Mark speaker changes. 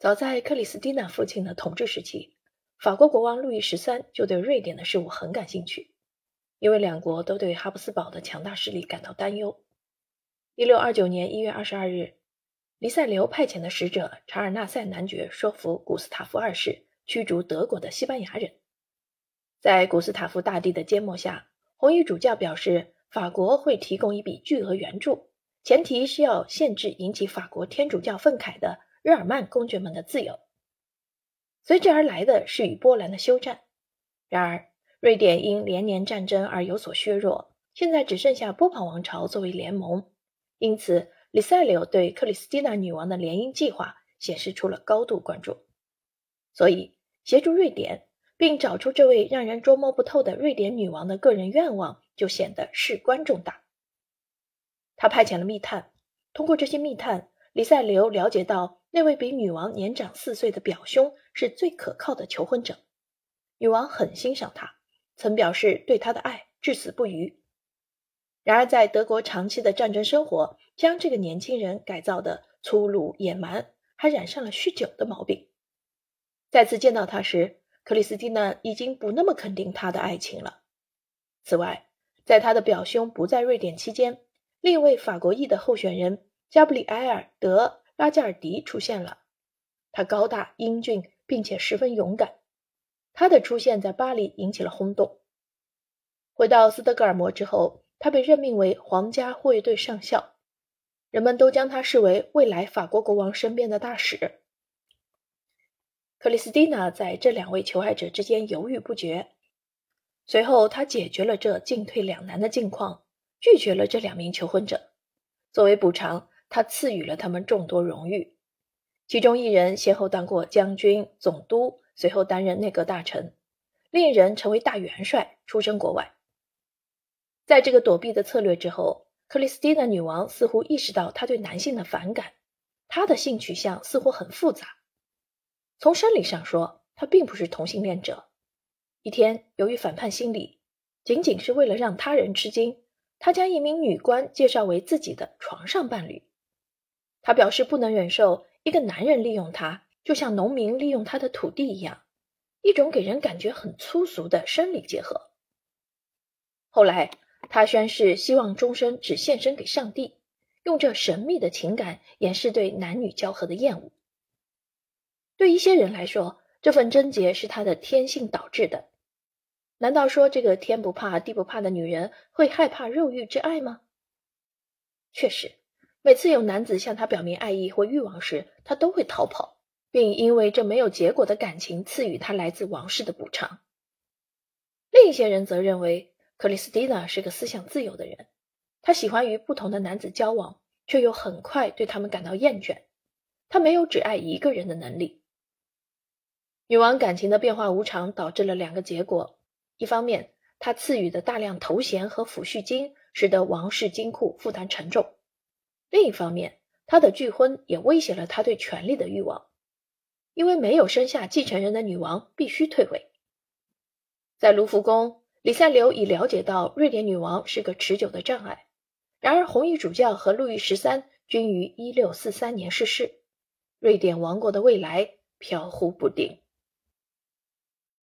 Speaker 1: 早在克里斯蒂娜父亲的统治时期，法国国王路易十三就对瑞典的事务很感兴趣，因为两国都对哈布斯堡的强大势力感到担忧。一六二九年一月二十二日，黎塞留派遣的使者查尔纳塞男爵说服古斯塔夫二世驱逐德国的西班牙人。在古斯塔夫大帝的缄默下，红衣主教表示，法国会提供一笔巨额援助，前提是要限制引起法国天主教愤慨的日耳曼公爵们的自由。随之而来的是与波兰的休战。然而，瑞典因连年战争而有所削弱，现在只剩下波旁王朝作为联盟，因此里塞留对克里斯蒂娜女王的联姻计划显示出了高度关注。所以，协助瑞典。并找出这位让人捉摸不透的瑞典女王的个人愿望，就显得事关重大。他派遣了密探，通过这些密探，李塞留了解到那位比女王年长四岁的表兄是最可靠的求婚者。女王很欣赏他，曾表示对他的爱至死不渝。然而，在德国长期的战争生活将这个年轻人改造的粗鲁野蛮，还染上了酗酒的毛病。再次见到他时，克里斯蒂娜已经不那么肯定他的爱情了。此外，在他的表兄不在瑞典期间，另一位法国裔的候选人加布里埃尔·德拉加尔迪出现了。他高大英俊，并且十分勇敢。他的出现在巴黎引起了轰动。回到斯德哥尔摩之后，他被任命为皇家护卫队上校，人们都将他视为未来法国国王身边的大使。克里斯蒂娜在这两位求爱者之间犹豫不决，随后她解决了这进退两难的境况，拒绝了这两名求婚者。作为补偿，他赐予了他们众多荣誉，其中一人先后当过将军、总督，随后担任内阁大臣；另一人成为大元帅，出身国外。在这个躲避的策略之后，克里斯蒂娜女王似乎意识到她对男性的反感，她的性取向似乎很复杂。从生理上说，他并不是同性恋者。一天，由于反叛心理，仅仅是为了让他人吃惊，他将一名女官介绍为自己的床上伴侣。他表示不能忍受一个男人利用他，就像农民利用他的土地一样，一种给人感觉很粗俗的生理结合。后来，他宣誓希望终身只献身给上帝，用这神秘的情感掩饰对男女交合的厌恶。对一些人来说，这份贞洁是他的天性导致的。难道说这个天不怕地不怕的女人会害怕肉欲之爱吗？确实，每次有男子向她表明爱意或欲望时，她都会逃跑，并因为这没有结果的感情赐予她来自王室的补偿。另一些人则认为，克里斯蒂娜是个思想自由的人，她喜欢与不同的男子交往，却又很快对他们感到厌倦。她没有只爱一个人的能力。女王感情的变化无常，导致了两个结果：一方面，她赐予的大量头衔和抚恤金使得王室金库负担沉重；另一方面，他的拒婚也威胁了他对权力的欲望，因为没有生下继承人的女王必须退位。在卢浮宫，李塞留已了解到瑞典女王是个持久的障碍。然而，红衣主教和路易十三均于1643年逝世，瑞典王国的未来飘忽不定。